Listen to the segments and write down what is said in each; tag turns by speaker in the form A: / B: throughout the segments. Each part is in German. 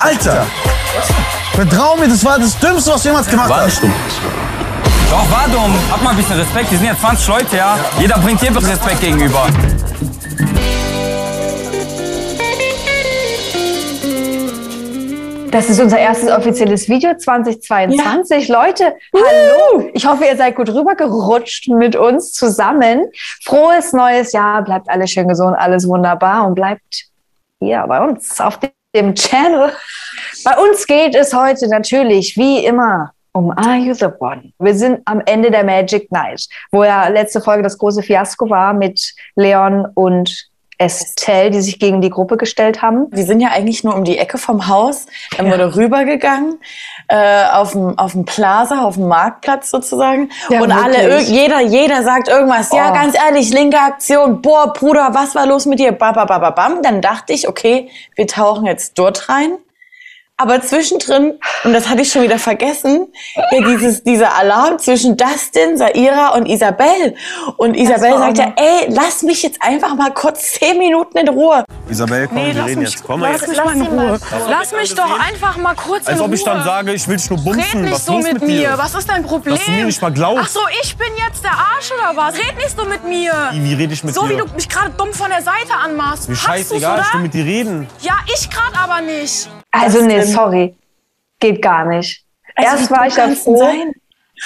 A: Alter! Vertrau mir, das war das Dümmste, was du jemals gemacht
B: War
A: hast.
B: nicht dumm. Doch, war dumm. Hab mal ein bisschen Respekt. Wir sind jetzt 20 Leute, ja? Jeder bringt jedem Respekt gegenüber.
C: Das ist unser erstes offizielles Video 2022. Leute, hallo. Ich hoffe, ihr seid gut rübergerutscht mit uns zusammen. Frohes neues Jahr. Bleibt alle schön gesund, alles wunderbar und bleibt hier bei uns auf dem Channel. Bei uns geht es heute natürlich wie immer um Are You the One? Wir sind am Ende der Magic Night, wo ja letzte Folge das große Fiasko war mit Leon und Estelle, die sich gegen die Gruppe gestellt haben.
D: Wir sind ja eigentlich nur um die Ecke vom Haus. Dann wurde rübergegangen äh, auf dem auf dem Plaza, auf dem Marktplatz sozusagen.
C: Ja,
D: und alle,
C: wirklich.
D: irg- jeder, jeder sagt irgendwas. Ja,
C: Oh.
D: ganz ehrlich, linke Aktion. Boah, Bruder, was war los mit dir? Ba, ba, ba, ba, bam. Dann dachte ich, okay, wir tauchen jetzt dort rein. Aber zwischendrin, und das hatte ich schon wieder vergessen, ja, dieses, dieser Alarm zwischen Dustin, Saira und Isabel. Und Isabel sagt ja, ey, lass mich jetzt einfach mal kurz zehn Minuten in Ruhe.
A: Isabel, komm, wir reden jetzt. Komm mal
E: Lass
A: jetzt.
E: mich mal in Ruhe. Lass mich doch einfach mal kurz in
A: Als ob ich dann
E: Ruhe.
A: sage, ich will dich nur
E: Red
A: bumsen.
E: nicht
A: Was
E: so mit
A: mit
E: mir.
A: dir?
E: Was ist dein Problem?
A: Dass du mir nicht mal glaubst.
E: Ach so, ich bin jetzt der Arsch oder was? Red nicht so mit mir.
A: Wie, wie rede ich mit
E: so
A: dir?
E: wie du mich gerade dumm von der Seite anmachst. Du's,
A: scheißegal, ich will mit dir reden.
E: Ja, ich gerade aber nicht.
C: Also nee,
D: denn?
C: sorry. Geht gar nicht.
D: Also,
C: Erst war ich ja froh.
D: sein?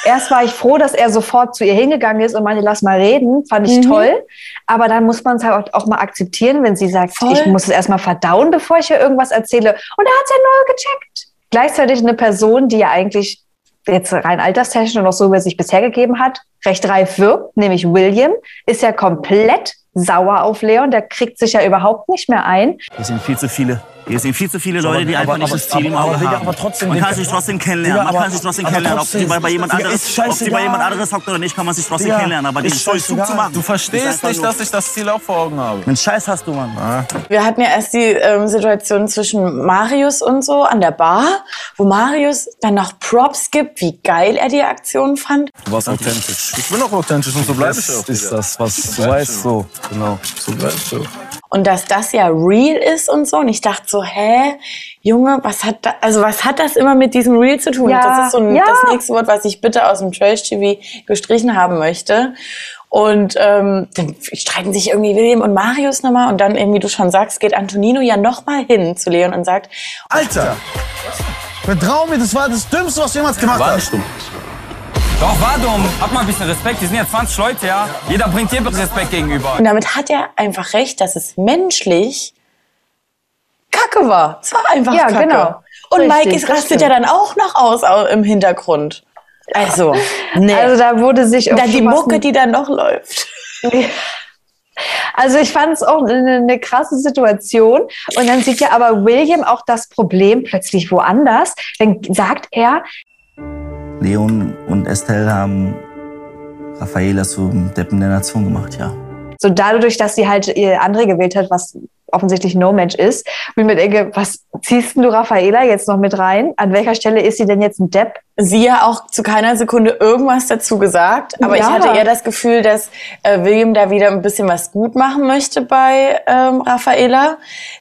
C: Erst war ich froh, dass er sofort zu ihr hingegangen ist und meinte, lass mal reden. Fand ich
D: Mhm.
C: toll. Aber dann muss man es halt auch, mal akzeptieren, wenn sie sagt,
D: Voll.
C: ich muss es erstmal verdauen, bevor ich ihr irgendwas erzähle. Und er hat es ja null gecheckt. Gleichzeitig eine Person, die ja eigentlich jetzt rein alterstechnisch und auch so, wie er sich bisher gegeben hat, recht reif wirkt, nämlich William, ist ja komplett sauer auf Leon. Der kriegt sich ja überhaupt nicht mehr ein.
F: Hier sind viel zu viele. Hier sind viel zu viele Leute, die einfach nicht das Ziel im Auge haben.
A: aber trotzdem,
F: man kann sich trotzdem kennenlernen. Man
A: aber-
F: kann sich trotzdem
A: aber
F: kennenlernen. Ob die bei, bei jemand anderes, ob die bei jemand anderes hockt oder nicht, kann man sich trotzdem kennenlernen. Aber den Vollzug zu machen.
A: Du verstehst nicht, dass ich das Ziel auch vor Augen habe.
F: Einen Scheiß hast du, Mann.
D: Wir hatten ja erst die ähm, Situation zwischen Marius und so an der Bar, wo Marius dann noch Props gibt, wie geil er die Aktion fand.
A: Du warst authentisch. Ich bin auch authentisch und so bleib ich auch. ist das, was du weißt, so. Genau. So bleibst du.
D: Und dass das ja real ist und so. Und ich dachte so, hä, Junge, was hat da, also was hat das immer mit diesem Real zu tun?
C: Ja,
D: das ist so ein,
C: ja.
D: das nächste Wort, was ich bitte aus dem Trash-TV gestrichen haben möchte. Und ähm, dann streiten sich irgendwie William und Marius nochmal und dann eben, wie du schon sagst, geht Antonino ja nochmal hin zu Leon und sagt,
A: Alter! Vertrau mir, das war das Dümmste, was du jemals gemacht hast.
B: Doch, war dumm. Hab mal ein bisschen Respekt. Wir sind jetzt 20 Leute, ja? Jeder bringt jedem Respekt gegenüber.
D: Und damit hat er einfach recht, dass es menschlich Kacke war. Es war einfach
C: Ja,
D: Kacke.
C: genau.
D: Und
C: Richtig,
D: Mike ist, rastet ja dann auch noch aus au- im Hintergrund. Also, nee.
C: Also da wurde sich
D: dann die Mucke, die dann noch läuft.
C: Also ich fand es auch eine, eine krasse Situation. Und dann sieht ja aber William auch das Problem plötzlich woanders. Dann sagt er,
F: Leon und Estelle haben Raffaela zum Deppen der Nation gemacht, ja.
C: so dadurch, dass sie halt ihr andere gewählt hat, was offensichtlich No-Match ist, und ich mir denke, was ziehst denn du Raffaela jetzt noch mit rein? An welcher Stelle ist sie denn jetzt ein Depp?
D: Sie ja auch zu keiner Sekunde irgendwas dazu gesagt. Aber
C: Ja.
D: ich hatte eher das Gefühl, dass äh, William da wieder ein bisschen was gut machen möchte bei ähm, Raffaela.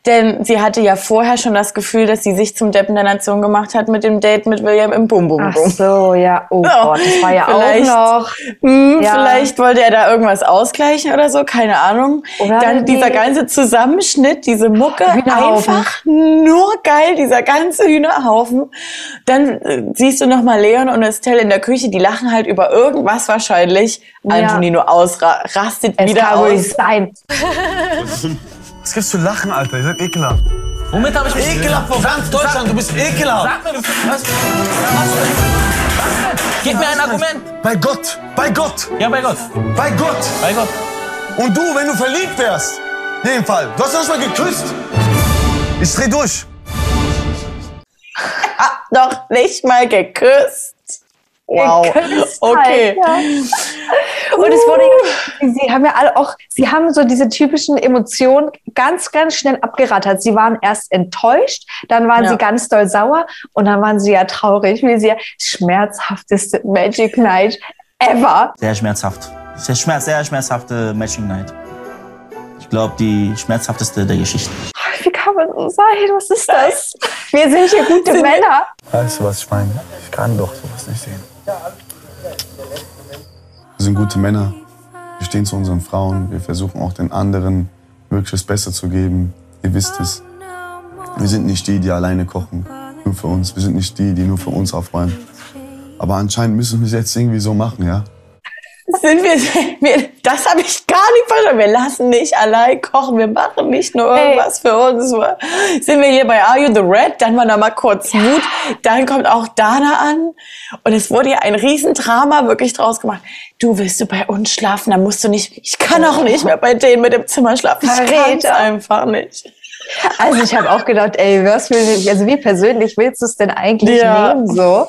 D: Denn sie hatte ja vorher schon das Gefühl, dass sie sich zum Deppen der Nation gemacht hat mit dem Date mit William im Bum Bum
C: Ach
D: Bum.
C: so, ja, oh
D: Ja,
C: Gott, das war ja
D: vielleicht.
C: auch noch.
D: Hm,
C: Ja.
D: Vielleicht wollte er da irgendwas ausgleichen oder so, keine Ahnung.
C: Oder
D: Dann
C: die-
D: dieser ganze Zusammenschnitt, diese Mucke, einfach nur geil, dieser ganze Hühnerhaufen. Dann äh, siehst du noch mal Leon und Estelle in der Küche, die lachen halt über irgendwas wahrscheinlich.
C: Ja.
D: Antonino ausrastet
C: Es
D: wieder
C: kann
D: aus.
C: nicht sein.
A: Was gibt's zu lachen, Alter? Ihr seid ekelhaft.
B: Womit habe ich mich
A: Ekelhaft vor ganz Deutschland, du bist ekelhaft.
B: Sag mir, was? Gib mir ein Argument.
A: Bei Gott, bei Gott,
B: Ja, bei Gott.
A: bei Gott.
B: Bei Gott.
A: Und du, wenn du verliebt wärst, in dem Fall, du hast noch nicht mal geküsst. Ich dreh durch.
D: Noch nicht mal geküsst. Wow.
C: Geküsst
D: Okay.
C: ja. Und es wurde, ja- sie haben ja alle auch, sie haben so diese typischen Emotionen ganz, ganz schnell abgerattert. Sie waren erst enttäuscht, dann waren
D: Ja.
C: sie ganz doll sauer und dann waren sie ja traurig, wie sie ja schmerzhafteste Magic Night ever.
F: Sehr schmerzhaft. Sehr, schmerz, sehr schmerzhafte Matching Night. Glaube, die schmerzhafteste der Geschichte.
C: Wie kann man so sein? Was ist das? Wir sind hier gute Männer.
A: Weißt du, was ich meine? Ich kann doch sowas nicht sehen. Wir sind gute Männer. Wir stehen zu unseren Frauen. Wir versuchen auch den anderen wirklich das Beste zu geben. Ihr wisst es. Wir sind nicht die, die alleine kochen. Nur für uns. Wir sind nicht die, die nur für uns aufräumen. Aber anscheinend müssen wir es jetzt irgendwie so machen, ja?
D: Sind wir, wir das habe ich gar nicht verstanden. Wir lassen nicht allein kochen, wir machen nicht nur irgendwas für uns. Sind wir hier bei Are You the Red? Dann war da mal kurz Mut. Dann kommt auch Dana an. Und es wurde ja ein Riesendrama wirklich draus gemacht. Du willst du bei uns schlafen, dann musst du nicht. Ich kann auch nicht mehr bei denen mit dem Zimmer schlafen. Ich
C: Verräter.
D: einfach nicht.
C: Also ich habe auch gedacht, ey, was will ich, also wie persönlich willst du es denn eigentlich
D: Ja.
C: nehmen so?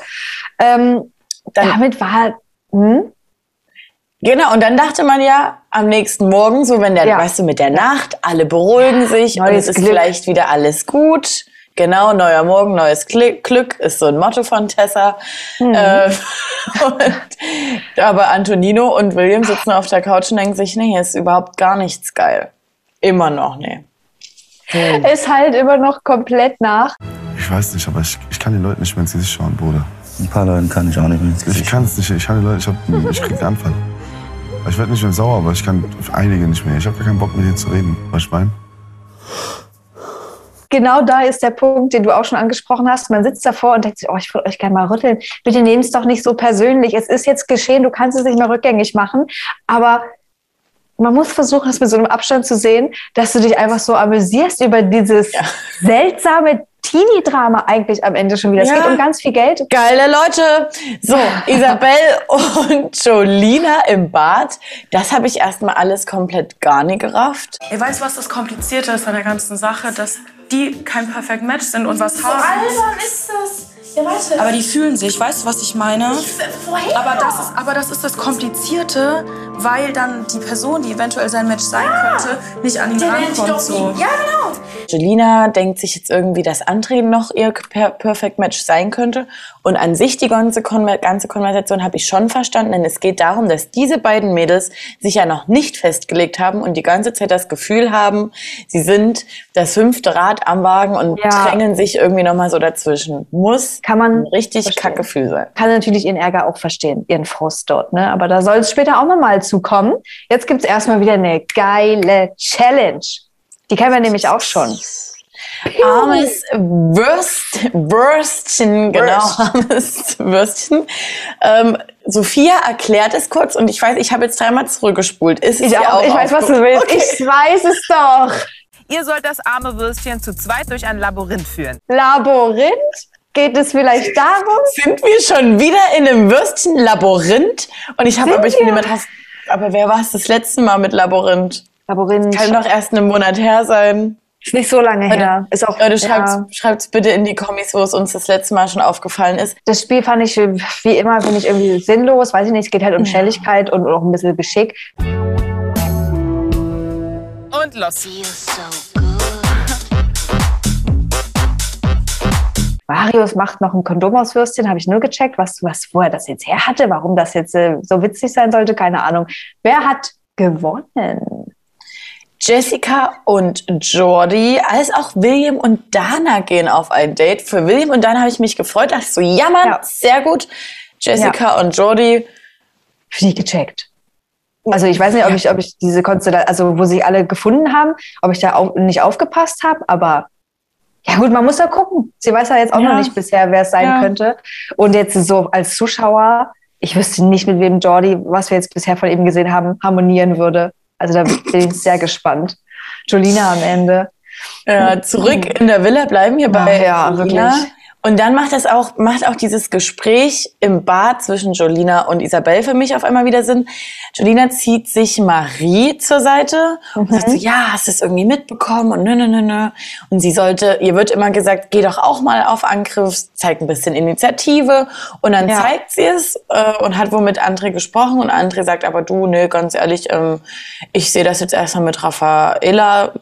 C: Ähm, damit war, hm?
D: Genau, und dann dachte man ja, am nächsten Morgen, so wenn der,
C: Ja.
D: weißt du, mit der Nacht, alle beruhigen sich und es ist
C: Glück.
D: vielleicht wieder alles gut. Genau, neuer Morgen, neues Glück, ist so ein Motto von Tessa.
C: Mhm.
D: Äh, und, aber Antonino und William sitzen auf der Couch und denken sich, nee, hier ist überhaupt gar nichts geil. Immer noch, nee.
C: ist halt immer noch komplett nach.
A: Ich weiß nicht, aber ich, ich kann den Leuten nicht mehr ins Gesicht schauen, Bruder.
F: Ein paar Leuten kann ich auch nicht mehr ins
A: Ich
F: Gesicht.
A: kann es nicht. Ich kann die Leute, ich, hab, ich krieg einen Anfall. Ich werde nicht mehr sauer, aber ich kann einige nicht mehr. Ich habe gar keinen Bock mit denen zu reden. Was ich meine?
C: Genau da ist der Punkt, den du auch schon angesprochen hast. Man sitzt davor und denkt sich, oh, ich würde euch gerne mal rütteln. Bitte nehmt es doch nicht so persönlich. Es ist jetzt geschehen, du kannst es nicht mehr rückgängig machen. Aber man muss versuchen, das mit so einem Abstand zu sehen, dass du dich einfach so amüsierst über dieses seltsame Teenie-Drama eigentlich am Ende schon wieder. Es
D: Ja.
C: geht um ganz viel Geld.
D: Geile Leute. So, Isabel und Jolina im Bad. Das habe ich erstmal alles komplett gar nicht gerafft.
E: Ihr weißt, was das Komplizierte ist an der ganzen Sache? Dass die kein Perfect Match sind und was haben.
G: albern ist das? Ja, warte.
E: Aber die fühlen sich, weißt du, was ich meine?
G: Woher?
E: Aber das, ist, aber das ist das Komplizierte, weil dann die Person, die eventuell sein Match sein könnte, nicht an ihn
G: Der
E: rankommt. So.
G: Ja, genau.
D: Jolina denkt sich jetzt irgendwie, dass André noch ihr per Perfect Match sein könnte. Und an sich die ganze, Konver ganze Konversation habe ich schon verstanden, denn es geht darum, dass diese beiden Mädels sich ja noch nicht festgelegt haben und die ganze Zeit das Gefühl haben, sie sind das fünfte Rad am Wagen und
C: Ja.
D: drängen sich irgendwie nochmal so dazwischen. Muss
C: Kann man
D: ein richtig
C: verstehen.
D: Kackgefühl sein.
C: kann natürlich ihren Ärger auch verstehen, ihren Frust dort. Ne? Aber da soll es später auch nochmal zukommen. Jetzt gibt's erstmal wieder eine geile Challenge. Die kennen wir nämlich auch schon.
D: Armes Würst, Würstchen, genau, armes Würstchen. Ähm, Sophia erklärt es kurz und ich weiß, ich habe jetzt dreimal zurückgespult. Ist es
C: Ich,
D: dir
C: auch, ich weiß, was du willst.
D: Okay.
C: Ich weiß es doch.
H: Ihr sollt das arme Würstchen zu zweit durch ein Labyrinth führen.
C: Labyrinth? Geht es vielleicht darum?
D: Sind wir schon wieder in einem Würstchen-Labyrinth? Und ich habe, aber ich bin immer drauf. Aber wer war es das letzte Mal mit Labyrinth?
C: Labyrinth
D: Kann doch erst einen Monat her sein.
C: ist nicht so lange her. Ist auch,
D: Leute,
C: ja.
D: schreibt's, schreibt's bitte in die Kommis, wo es uns das letzte Mal schon aufgefallen ist.
C: Das Spiel fand ich wie immer finde ich irgendwie sinnlos. Weiß ich nicht. Es geht halt um Schnelligkeit und auch ein bisschen Geschick.
H: Und los.
C: Marius macht noch ein Kondom aus Würstchen, habe ich nur gecheckt, was, was, wo er das jetzt her hatte, warum das jetzt äh, so witzig sein sollte, keine Ahnung. Wer hat gewonnen?
D: Jessica und Jordi, als auch William und Dana gehen auf ein Date. Für William und Dana habe ich mich gefreut. Dachte so, ja Mann,
C: Ja.
D: sehr gut. Jessica und Jordi,
C: Für die gecheckt. Also ich weiß nicht, ob ich, ob ich diese Konstellation, also wo sich alle gefunden haben, ob ich da auch nicht aufgepasst habe, aber ja gut, man muss ja gucken. Sie weiß ja jetzt auch
D: Ja.
C: noch nicht bisher, wer es sein
D: Ja.
C: könnte. Und jetzt so als Zuschauer, ich wüsste nicht, mit wem Jordi, was wir jetzt bisher von ihm gesehen haben, harmonieren würde. Also da bin ich sehr gespannt. Jolina am Ende.
D: äh, zurück in der Villa bleiben hier bei
C: ja,
D: Jolina. Und dann macht das auch, macht auch dieses Gespräch im Bad zwischen Jolina und Isabel für mich auf einmal wieder Sinn. Jolina zieht sich Marie zur Seite und sagt so, ja, hast du es irgendwie mitbekommen und nö, nö, nö, nö. Und sie sollte, ihr wird immer gesagt, geh doch auch mal auf Angriff, zeig ein bisschen Initiative. Und dann
C: Ja.
D: zeigt sie es äh, und hat wohl mit André gesprochen und André sagt aber du, nö, ganz ehrlich, ähm, ich sehe das jetzt erstmal mit Raffaella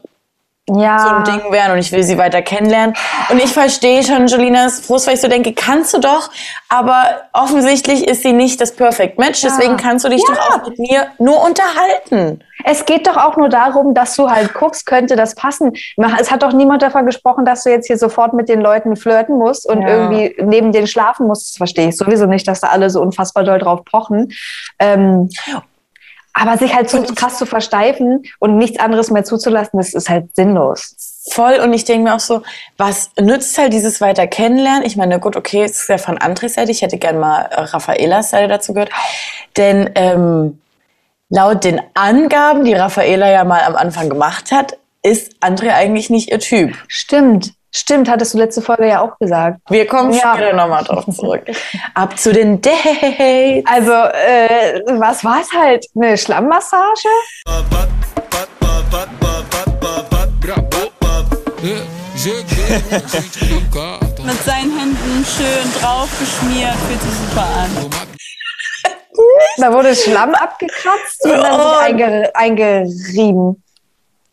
C: Ja.
D: so ein Ding wären und ich will sie weiter kennenlernen. Und ich verstehe schon Jolinas Frust, weil ich so denke, kannst du doch, aber offensichtlich ist sie nicht das Perfect Match, deswegen kannst du dich
C: Ja.
D: doch auch mit mir nur unterhalten.
C: Es geht doch auch nur darum, dass du halt guckst, könnte das passen. Es hat doch niemand davon gesprochen, dass du jetzt hier sofort mit den Leuten flirten musst und
D: Ja.
C: irgendwie neben denen schlafen musst. Das verstehe ich sowieso nicht, dass da alle so unfassbar doll drauf pochen. Ähm, aber sich halt so krass zu versteifen und nichts anderes mehr zuzulassen, das ist halt sinnlos.
D: Voll und ich denke mir auch so, was nützt halt dieses weiter kennenlernen? Ich meine, gut, okay, es ist ja von Andres Seite, ich hätte gern mal Raffaelas Seite dazu gehört, denn ähm, laut den Angaben, die Raffaela ja mal am Anfang gemacht hat, ist André eigentlich nicht ihr Typ.
C: Stimmt, stimmt, hattest du letzte Folge ja auch gesagt.
D: Wir kommen
C: Ja.
D: später nochmal drauf zurück. Ab zu den Dates.
C: Also, äh, was war es halt? Eine Schlammmassage?
I: Mit seinen Händen schön draufgeschmiert, fühlt sich super an.
C: Da wurde Schlamm abgekratzt und dann
D: Oh.
C: einge eingerieben.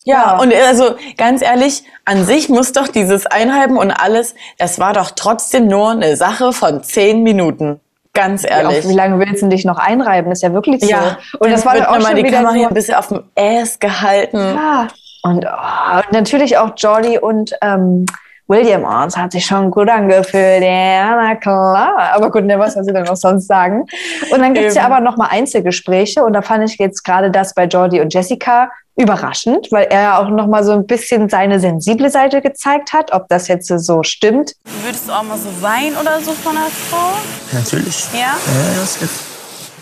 D: Ja,
C: Ja.
D: und also ganz ehrlich, an sich muss doch dieses Einhalben und alles, das war doch trotzdem nur eine Sache von zehn Minuten. Ganz ehrlich.
C: Auf wie lange willst du dich noch einreiben? Ist ja wirklich so.
D: Ja,
C: und das war dann auch
D: nochmal
C: schon
D: die
C: wieder
D: Kamera hier
C: so,
D: ein bisschen auf dem Ass gehalten.
C: ja. Und, oh, und natürlich auch Jordi und ähm, William. Das hat sich schon gut angefühlt. Ja, na klar. Aber gut, ne, was soll sie denn noch sonst sagen? Und dann gibt's ja
D: Eben.
C: aber noch mal Einzelgespräche. Und da fand ich jetzt gerade das bei Jordi und Jessica überraschend, weil er ja auch noch mal so ein bisschen seine sensible Seite gezeigt hat. Ob das jetzt so stimmt,
I: Würdest du auch mal so weinen oder so von einer Frau?
J: Natürlich.
I: Ja?
J: Ja, ja, safe.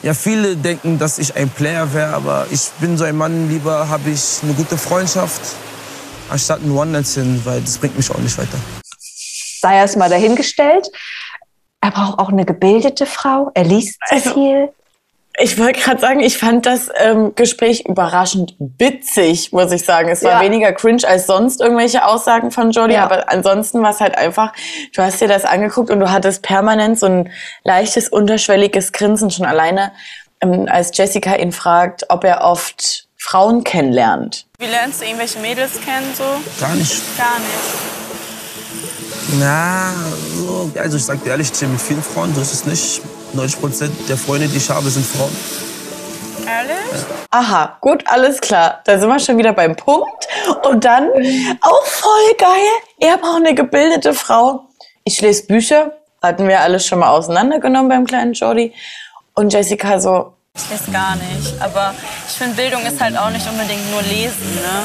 J: ja, viele denken, dass ich ein Player wäre, aber ich bin so ein Mann, lieber habe ich eine gute Freundschaft, anstatt ein One-Night-Stand, weil das bringt mich auch nicht weiter.
C: sei erst mal dahingestellt. Er braucht auch eine gebildete Frau. Er liest zu
D: Also,
C: viel.
D: Ich wollte gerade sagen, ich fand das ähm, Gespräch überraschend witzig, muss ich sagen. Es war
C: Ja.
D: weniger cringe als sonst irgendwelche Aussagen von Jodie,
C: Ja.
D: aber ansonsten war es halt einfach, du hast dir das angeguckt und du hattest permanent so ein leichtes, unterschwelliges Grinsen schon alleine, ähm, als Jessica ihn fragt, ob er oft Frauen kennenlernt.
I: Wie lernst du irgendwelche Mädels kennen so?
J: Gar nicht.
I: Gar nicht.
J: Na, so, also ich sag dir ehrlich, mit vielen Frauen, so ist es nicht. 90 Prozent der Freunde, die ich habe, sind Frauen.
I: Ehrlich?
D: Aha, gut, alles klar. Da sind wir schon wieder beim Punkt. Und dann, auch voll geil, er braucht eine gebildete Frau. Ich lese Bücher, hatten wir alles schon mal auseinandergenommen beim kleinen Jody. Und Jessica so,
I: Ich lese gar nicht. Aber ich finde, Bildung ist halt auch nicht unbedingt nur lesen, ne?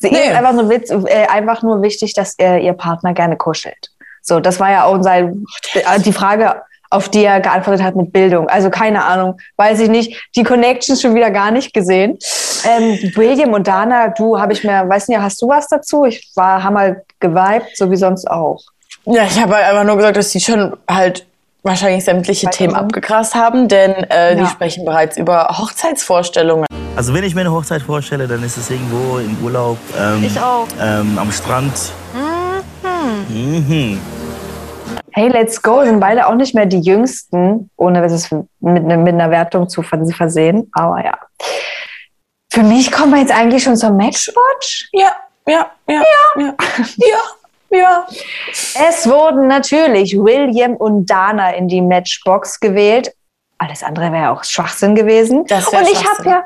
C: Sie
D: Nee.
C: ist einfach nur, witz, äh, einfach nur wichtig, dass er, ihr Partner gerne kuschelt. So, das war ja auch sein, äh, die Frage, auf die er geantwortet hat mit Bildung. Also keine Ahnung, weiß ich nicht. Die Connections schon wieder gar nicht gesehen. Ähm, William und Dana, du habe ich mir, weiß nicht, hast du was dazu? Ich war, haben halt geweibt, so wie sonst auch.
D: ja, ich habe halt einfach nur gesagt, dass die schon halt wahrscheinlich sämtliche
C: Weiter
D: Themen abgegrast haben, denn äh, die
C: Ja.
D: sprechen bereits über Hochzeitsvorstellungen.
F: Also wenn ich mir eine Hochzeit vorstelle, dann ist es irgendwo im Urlaub. Ähm,
I: Ich auch.
F: Ähm, am Strand. Mhm.
C: Hey, let's go, sind beide auch nicht mehr die Jüngsten, ohne es mit, ne- mit einer Wertung zu vers- versehen. Aber ja. Für mich kommen wir jetzt eigentlich schon zum Matchwatch.
D: Ja, ja, ja, ja, ja, ja.
C: Es wurden natürlich William und Dana in die Matchbox gewählt. Alles andere wäre ja auch Schwachsinn gewesen. Und ich habe ja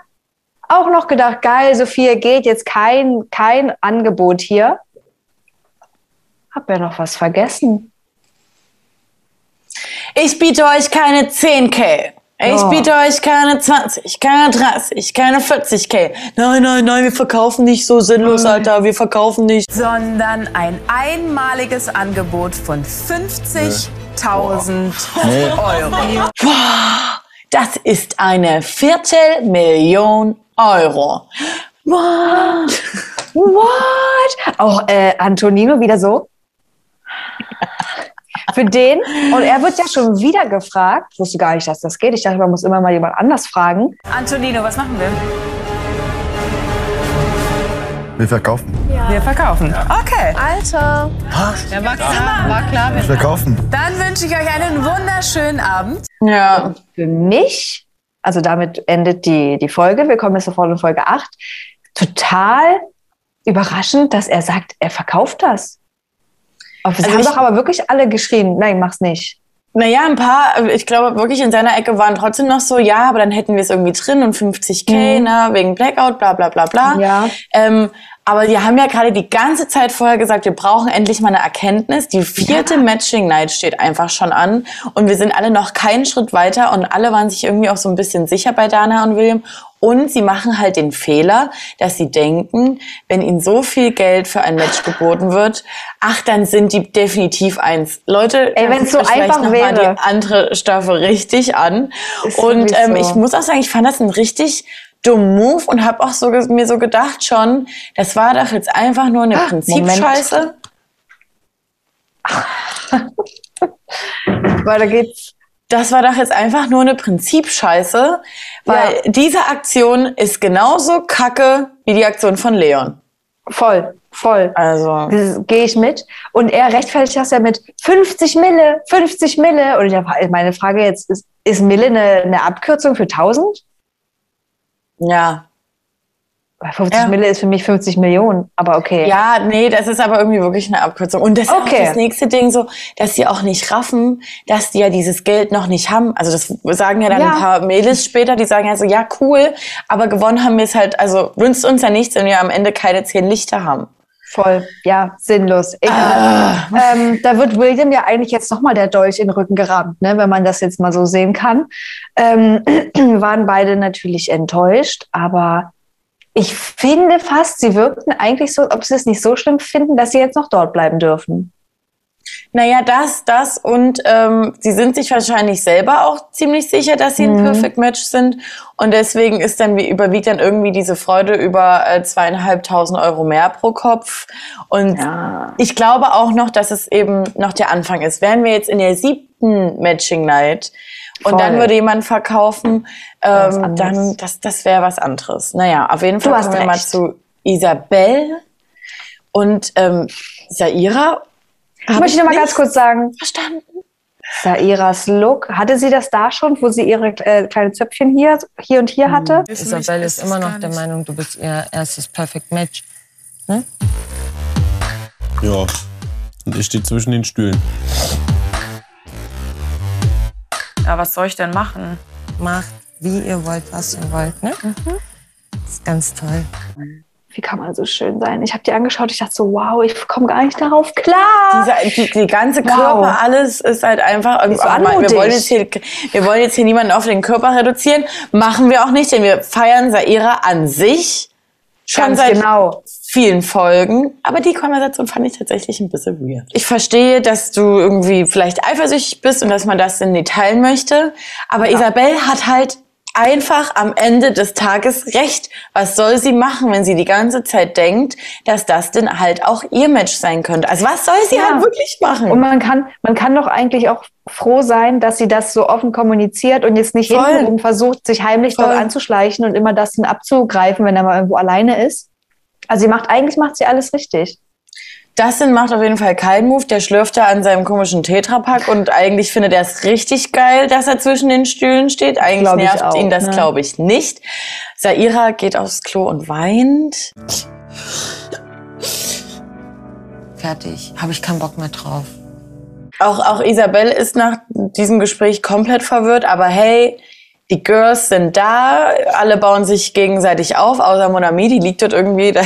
C: auch noch gedacht, geil, Sophia geht jetzt kein, kein Angebot hier. Hab ja noch was vergessen.
D: Ich biete euch keine 10k. Ich
C: Oh.
D: biete euch keine 20, keine 30, keine 40k. Nein, nein, nein, wir verkaufen nicht so sinnlos, Alter. Wir verkaufen nicht.
H: sondern ein einmaliges Angebot von 50.000 Euro.
D: Das ist eine Viertelmillion Euro.
C: What? What? Auch äh, Antonino wieder so. Für den. Und er wird ja schon wieder gefragt. Ich wusste gar nicht, dass das geht. Ich dachte, man muss immer mal jemand anders fragen.
H: Antonino, was machen wir?
A: Wir verkaufen.
H: Wir verkaufen. Okay.
I: Alter. Ja, war klar, war klar.
A: Wir verkaufen.
H: Dann wünsche ich euch einen wunderschönen Abend.
D: Ja.
C: Für mich, also damit endet die, die Folge. Wir kommen jetzt sofort in Folge 8. Total überraschend, dass er sagt, er verkauft das. Es
D: Also
C: haben
D: ich-
C: doch aber wirklich alle geschrien, nein, mach's nicht.
D: Naja, ein paar, ich glaube wirklich in seiner Ecke waren trotzdem noch so, ja, aber dann hätten wir es irgendwie drin und 50k,
C: Mhm.
D: ne, wegen Blackout, bla bla bla bla.
C: Ja.
D: Ähm, aber die haben ja gerade die ganze Zeit vorher gesagt, wir brauchen endlich mal eine Erkenntnis. Die vierte Matching Night steht einfach schon an und wir sind alle noch keinen Schritt weiter und alle waren sich irgendwie auch so ein bisschen sicher bei Dana und William. Und sie machen halt den Fehler, dass sie denken, wenn ihnen so viel Geld für ein Match geboten wird, ach, dann sind die definitiv eins. Leute,
C: Ey,
D: dann
C: wenn's so einfach
D: noch mal
C: wäre.
D: die andere Staffel richtig an.
C: Ist
D: und ähm,
C: so.
D: ich muss auch sagen, ich fand das ein richtig dummen Move und habe auch so, mir so gedacht schon, das war doch jetzt einfach nur eine Prinzipscheiße.
C: Weiter geht's.
D: Das war doch jetzt einfach nur eine Prinzipscheiße, weil diese Aktion ist genauso kacke wie die Aktion von Leon.
C: Voll, voll.
D: Also.
C: Gehe ich mit. Und er rechtfertigt das ja mit 50 Mille, 50 Mille. Und ich hab, meine Frage jetzt ist, ist Mille eine, eine Abkürzung für 1000?
D: Ja.
C: Weil 50 Mille ist für mich 50 Millionen, aber okay.
D: Ja, nee, das ist aber irgendwie wirklich eine Abkürzung. Und das ist
C: Okay.
D: auch das nächste Ding so, dass sie auch nicht raffen, dass die ja dieses Geld noch nicht haben. Also das sagen ja dann
C: Ja.
D: ein paar Mädels später, die sagen ja so, ja cool, aber gewonnen haben wir es halt, also nützt uns ja nichts, wenn wir am Ende keine zehn Lichter haben.
C: Voll, ja, sinnlos. Egal.
D: Ah.
C: Ähm, da wird William ja eigentlich jetzt nochmal der Dolch in den Rücken gerammt, ne, wenn man das jetzt mal so sehen kann. Ähm, waren beide natürlich enttäuscht, aber ich finde fast, sie wirkten eigentlich so, ob sie es nicht so schlimm finden, dass sie jetzt noch dort bleiben dürfen.
D: Naja, das, das und ähm, sie sind sich wahrscheinlich selber auch ziemlich sicher, dass sie ein
C: Mhm.
D: Perfect Match sind. Und deswegen ist dann wie überwiegt dann irgendwie diese Freude über äh, zweieinhalbtausend Euro mehr pro Kopf. Und ich glaube auch noch, dass es eben noch der Anfang ist. Wären wir jetzt in der siebten Matching Night und dann würde jemand verkaufen, ähm, dann das, das wäre was anderes. Naja, auf jeden Fall kommen wir mal
C: recht.
D: zu Isabel und ähm, Saira.
C: Ich möchte noch mal ganz kurz sagen.
D: Verstanden.
C: Sairas Look, hatte sie das da schon, wo sie ihre äh, kleine Zöpfchen hier, hier und hier hatte?
K: Isabel ist immer noch der Meinung, du bist ihr erstes Perfect Match. Ne?
L: Ja. Und ich stehe zwischen den Stühlen.
H: Ja, was soll ich denn machen?
K: Macht, wie ihr wollt, was ihr wollt. Ne? Das ist ganz toll.
C: Wie kann man so schön sein? Ich habe die angeschaut, ich dachte so, wow, ich komme gar nicht darauf klar.
D: Dieser, die, die ganze
C: Wow.
D: Körper, alles ist halt einfach.
C: Ist so
D: wir, wollen jetzt hier, wir wollen jetzt hier niemanden auf den Körper reduzieren. Machen wir auch nicht, denn wir feiern Saira an sich schon
C: Ganz
D: seit
C: genau.
D: Vielen Folgen. Aber die Konversation fand ich tatsächlich ein bisschen weird. Ich verstehe, dass du irgendwie vielleicht eifersüchtig bist und dass man das in teilen möchte. Aber Isabel hat halt einfach am Ende des Tages recht. Was soll sie machen, wenn sie die ganze Zeit denkt, dass das denn halt auch ihr Match sein könnte? Also was soll sie
C: Ja.
D: halt wirklich machen?
C: Und man kann, man kann doch eigentlich auch froh sein, dass sie das so offen kommuniziert und jetzt nicht
D: Voll.
C: hintenrum versucht, sich heimlich
D: Voll.
C: dort anzuschleichen und immer das dann abzugreifen, wenn er mal irgendwo alleine ist. Also sie macht, eigentlich macht sie alles richtig.
D: Dustin macht auf jeden Fall keinen Move. Der schlürft da an seinem komischen Tetrapack und eigentlich findet er es richtig geil, dass er zwischen den Stühlen steht. Eigentlich
C: Glaub
D: nervt
C: auch,
D: ihn das,
C: ne?
D: glaube ich, nicht. Saira geht aufs Klo und weint.
K: Fertig. Habe ich keinen Bock mehr drauf.
D: Auch, auch Isabel ist nach diesem Gespräch komplett verwirrt, aber hey, die Girls sind da, alle bauen sich gegenseitig auf, außer Monami, die liegt dort irgendwie da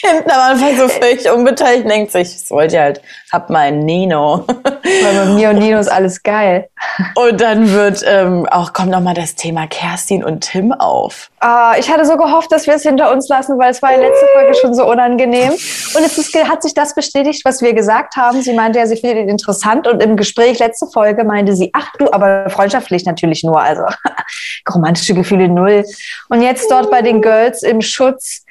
D: hinten am Anfang so völlig unbeteiligt, denkt sich, das wollt ihr halt, habt mal einen Nino.
C: Weil bei mir und Nino ist alles geil.
D: Und dann wird ähm, auch kommt noch mal das Thema Kerstin und Tim auf.
C: Ah, ich hatte so gehofft, dass wir es hinter uns lassen, weil es war in der letzten Folge schon so unangenehm. Und es ist, hat sich das bestätigt, was wir gesagt haben. Sie meinte ja, sie findet ihn interessant. Und im Gespräch letzte Folge meinte sie, ach du, aber freundschaftlich natürlich nur. Also romantische Gefühle null. Und jetzt dort bei den Girls im Schutz.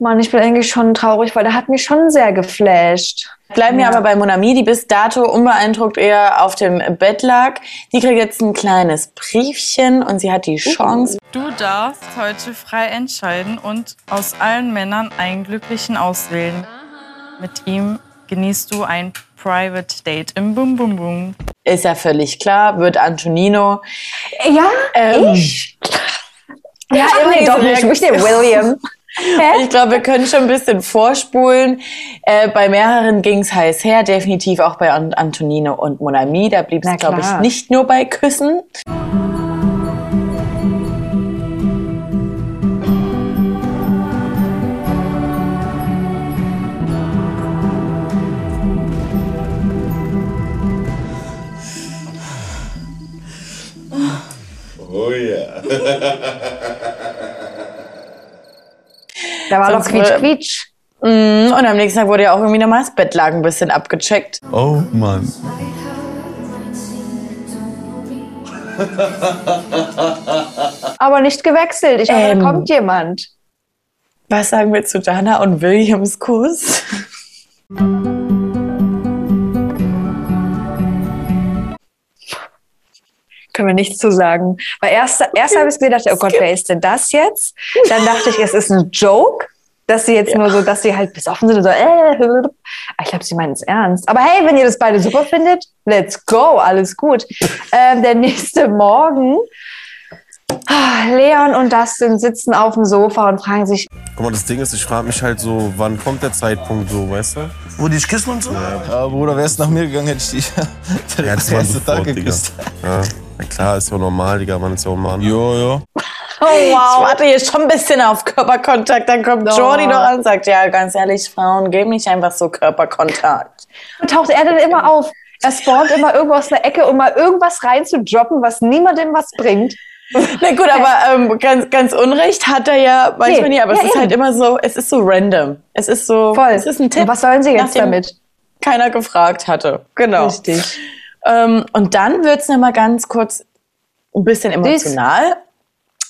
C: Mann, ich bin eigentlich schon traurig, weil der hat mich schon sehr geflasht.
D: Bleiben wir
C: Ja.
D: aber bei Monami, die bis dato unbeeindruckt eher auf dem Bett lag. Die kriegt jetzt ein kleines Briefchen und sie hat die Chance.
H: Du darfst heute frei entscheiden und aus allen Männern einen glücklichen auswählen. Mit ihm genießt du ein Private Date im Bum Bum Bum.
D: Ist ja völlig klar, wird Antonino.
C: Ja,
D: Ähm,
C: ich? Ja,
D: aber
C: nee, doch nicht. Ich
D: Reaktion-
C: William.
D: Ich glaube, wir können schon ein bisschen vorspulen. Äh, bei mehreren ging es heiß her, definitiv auch bei An Antonino und Monami. Da blieb es, glaube ich, nicht nur bei Küssen.
L: Oh ja.
C: Da war doch Quietsch, Quietsch.
D: Mm, Und am nächsten Tag wurde ja auch irgendwie nochmal das Bettlaken ein bisschen abgecheckt.
A: Oh Mann.
C: Aber nicht gewechselt. Ich hoffe,
D: Ähm.
C: da kommt jemand.
D: Was sagen wir zu Dana und Williams Kuss?
C: Können wir nichts zu sagen. Weil erst, erst habe ich gedacht, oh Gott, wer ist denn das jetzt? Dann dachte ich, es ist ein Joke, dass sie jetzt nur so, dass sie halt besoffen sind und so, äh, aber ich glaube, sie meinen es ernst. Aber hey, wenn ihr das beide super findet, let's go, alles gut. Ähm, der nächste Morgen, ah, Leon und Dustin sitzen auf dem Sofa und fragen sich,
L: Guck mal, das Ding ist, ich frage mich halt so, wann kommt der Zeitpunkt so, weißt du?
F: Wo die dich küssen und so? Ja, Bruder, wärst du nach mir gegangen, hätte ich dich
L: Ja,
F: der erste Tag geküsst.
L: Ja. Na klar, ist ja normal, Digga, man ist ja auch Mann.
F: Jo, jo.
D: Oh, wow. Ich warte hier schon ein bisschen auf Körperkontakt. Dann kommt
C: No.
D: Jordi doch an und sagt, ja, ganz ehrlich, Frauen, geben nicht einfach so Körperkontakt.
C: taucht er dann immer auf. Er spawnt immer irgendwo aus der Ecke, um mal irgendwas reinzudroppen, was niemandem was bringt.
D: Na gut, aber ähm, ganz, ganz Unrecht hat er ja manchmal
C: Nee,
D: nicht, aber
C: ja,
D: es ist
C: eben.
D: halt immer so, es ist so random. Es ist so,
C: Voll.
D: es ist ein Tipp.
C: Und was sollen sie jetzt damit?
D: Keiner gefragt hatte. Genau.
C: Richtig.
D: Ähm, und dann wird's noch mal ganz kurz ein bisschen emotional.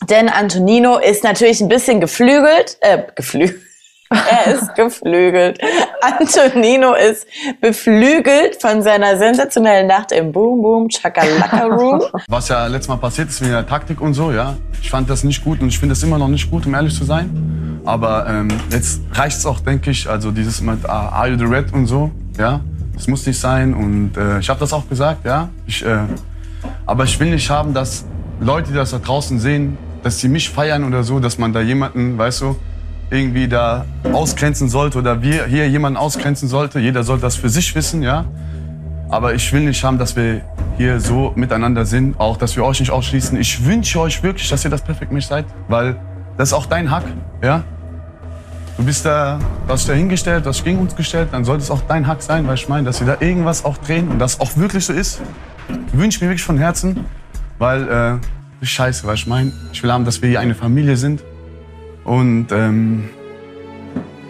D: Denn Antonino ist natürlich ein bisschen geflügelt. Äh, geflügelt. Er ist geflügelt. Antonino ist beflügelt von seiner sensationellen Nacht im Boom Boom Chakalaka Room.
A: Was ja letztes Mal passiert ist mit der Taktik und so, ja. Ich fand das nicht gut und ich finde das immer noch nicht gut, um ehrlich zu sein. Aber ähm, jetzt reicht's auch, denke ich. Also dieses mit ah, Are you the Red und so, ja. Das muss nicht sein und äh, ich habe das auch gesagt, ja. Ich, äh, aber ich will nicht haben, dass Leute, die das da draußen sehen, dass sie mich feiern oder so, dass man da jemanden, weißt du, irgendwie da ausgrenzen sollte oder wir hier jemanden ausgrenzen sollte. Jeder sollte das für sich wissen, ja. Aber ich will nicht haben, dass wir hier so miteinander sind, auch dass wir euch nicht ausschließen. Ich wünsche euch wirklich, dass ihr das perfekt Mensch seid, weil das ist auch dein Hack, ja. Du bist da, du hast dich da hingestellt, du hast dich gegen uns gestellt, dann sollte es auch dein Hack sein, weil ich meine, dass wir da irgendwas auch drehen und das auch wirklich so ist. Wünsche ich mir wirklich von Herzen, weil äh, scheiße, weil ich meine, ich will haben, dass wir hier eine Familie sind und ähm,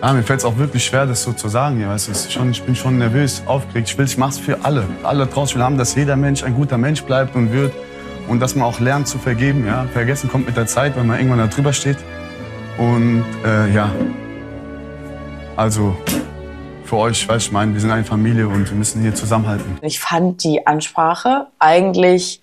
A: ja, mir fällt es auch wirklich schwer, das so zu sagen. hier, weißt du, schon, ich bin schon nervös, aufgeregt. Ich will, ich mach's für alle. Alle draußen will haben, dass jeder Mensch ein guter Mensch bleibt und wird und dass man auch lernt zu vergeben. Ja? Vergessen kommt mit der Zeit, wenn man irgendwann da drüber steht. Und äh, ja, also für euch, weißt du, ich meine, wir sind eine Familie und wir müssen hier zusammenhalten.
D: Ich fand die Ansprache eigentlich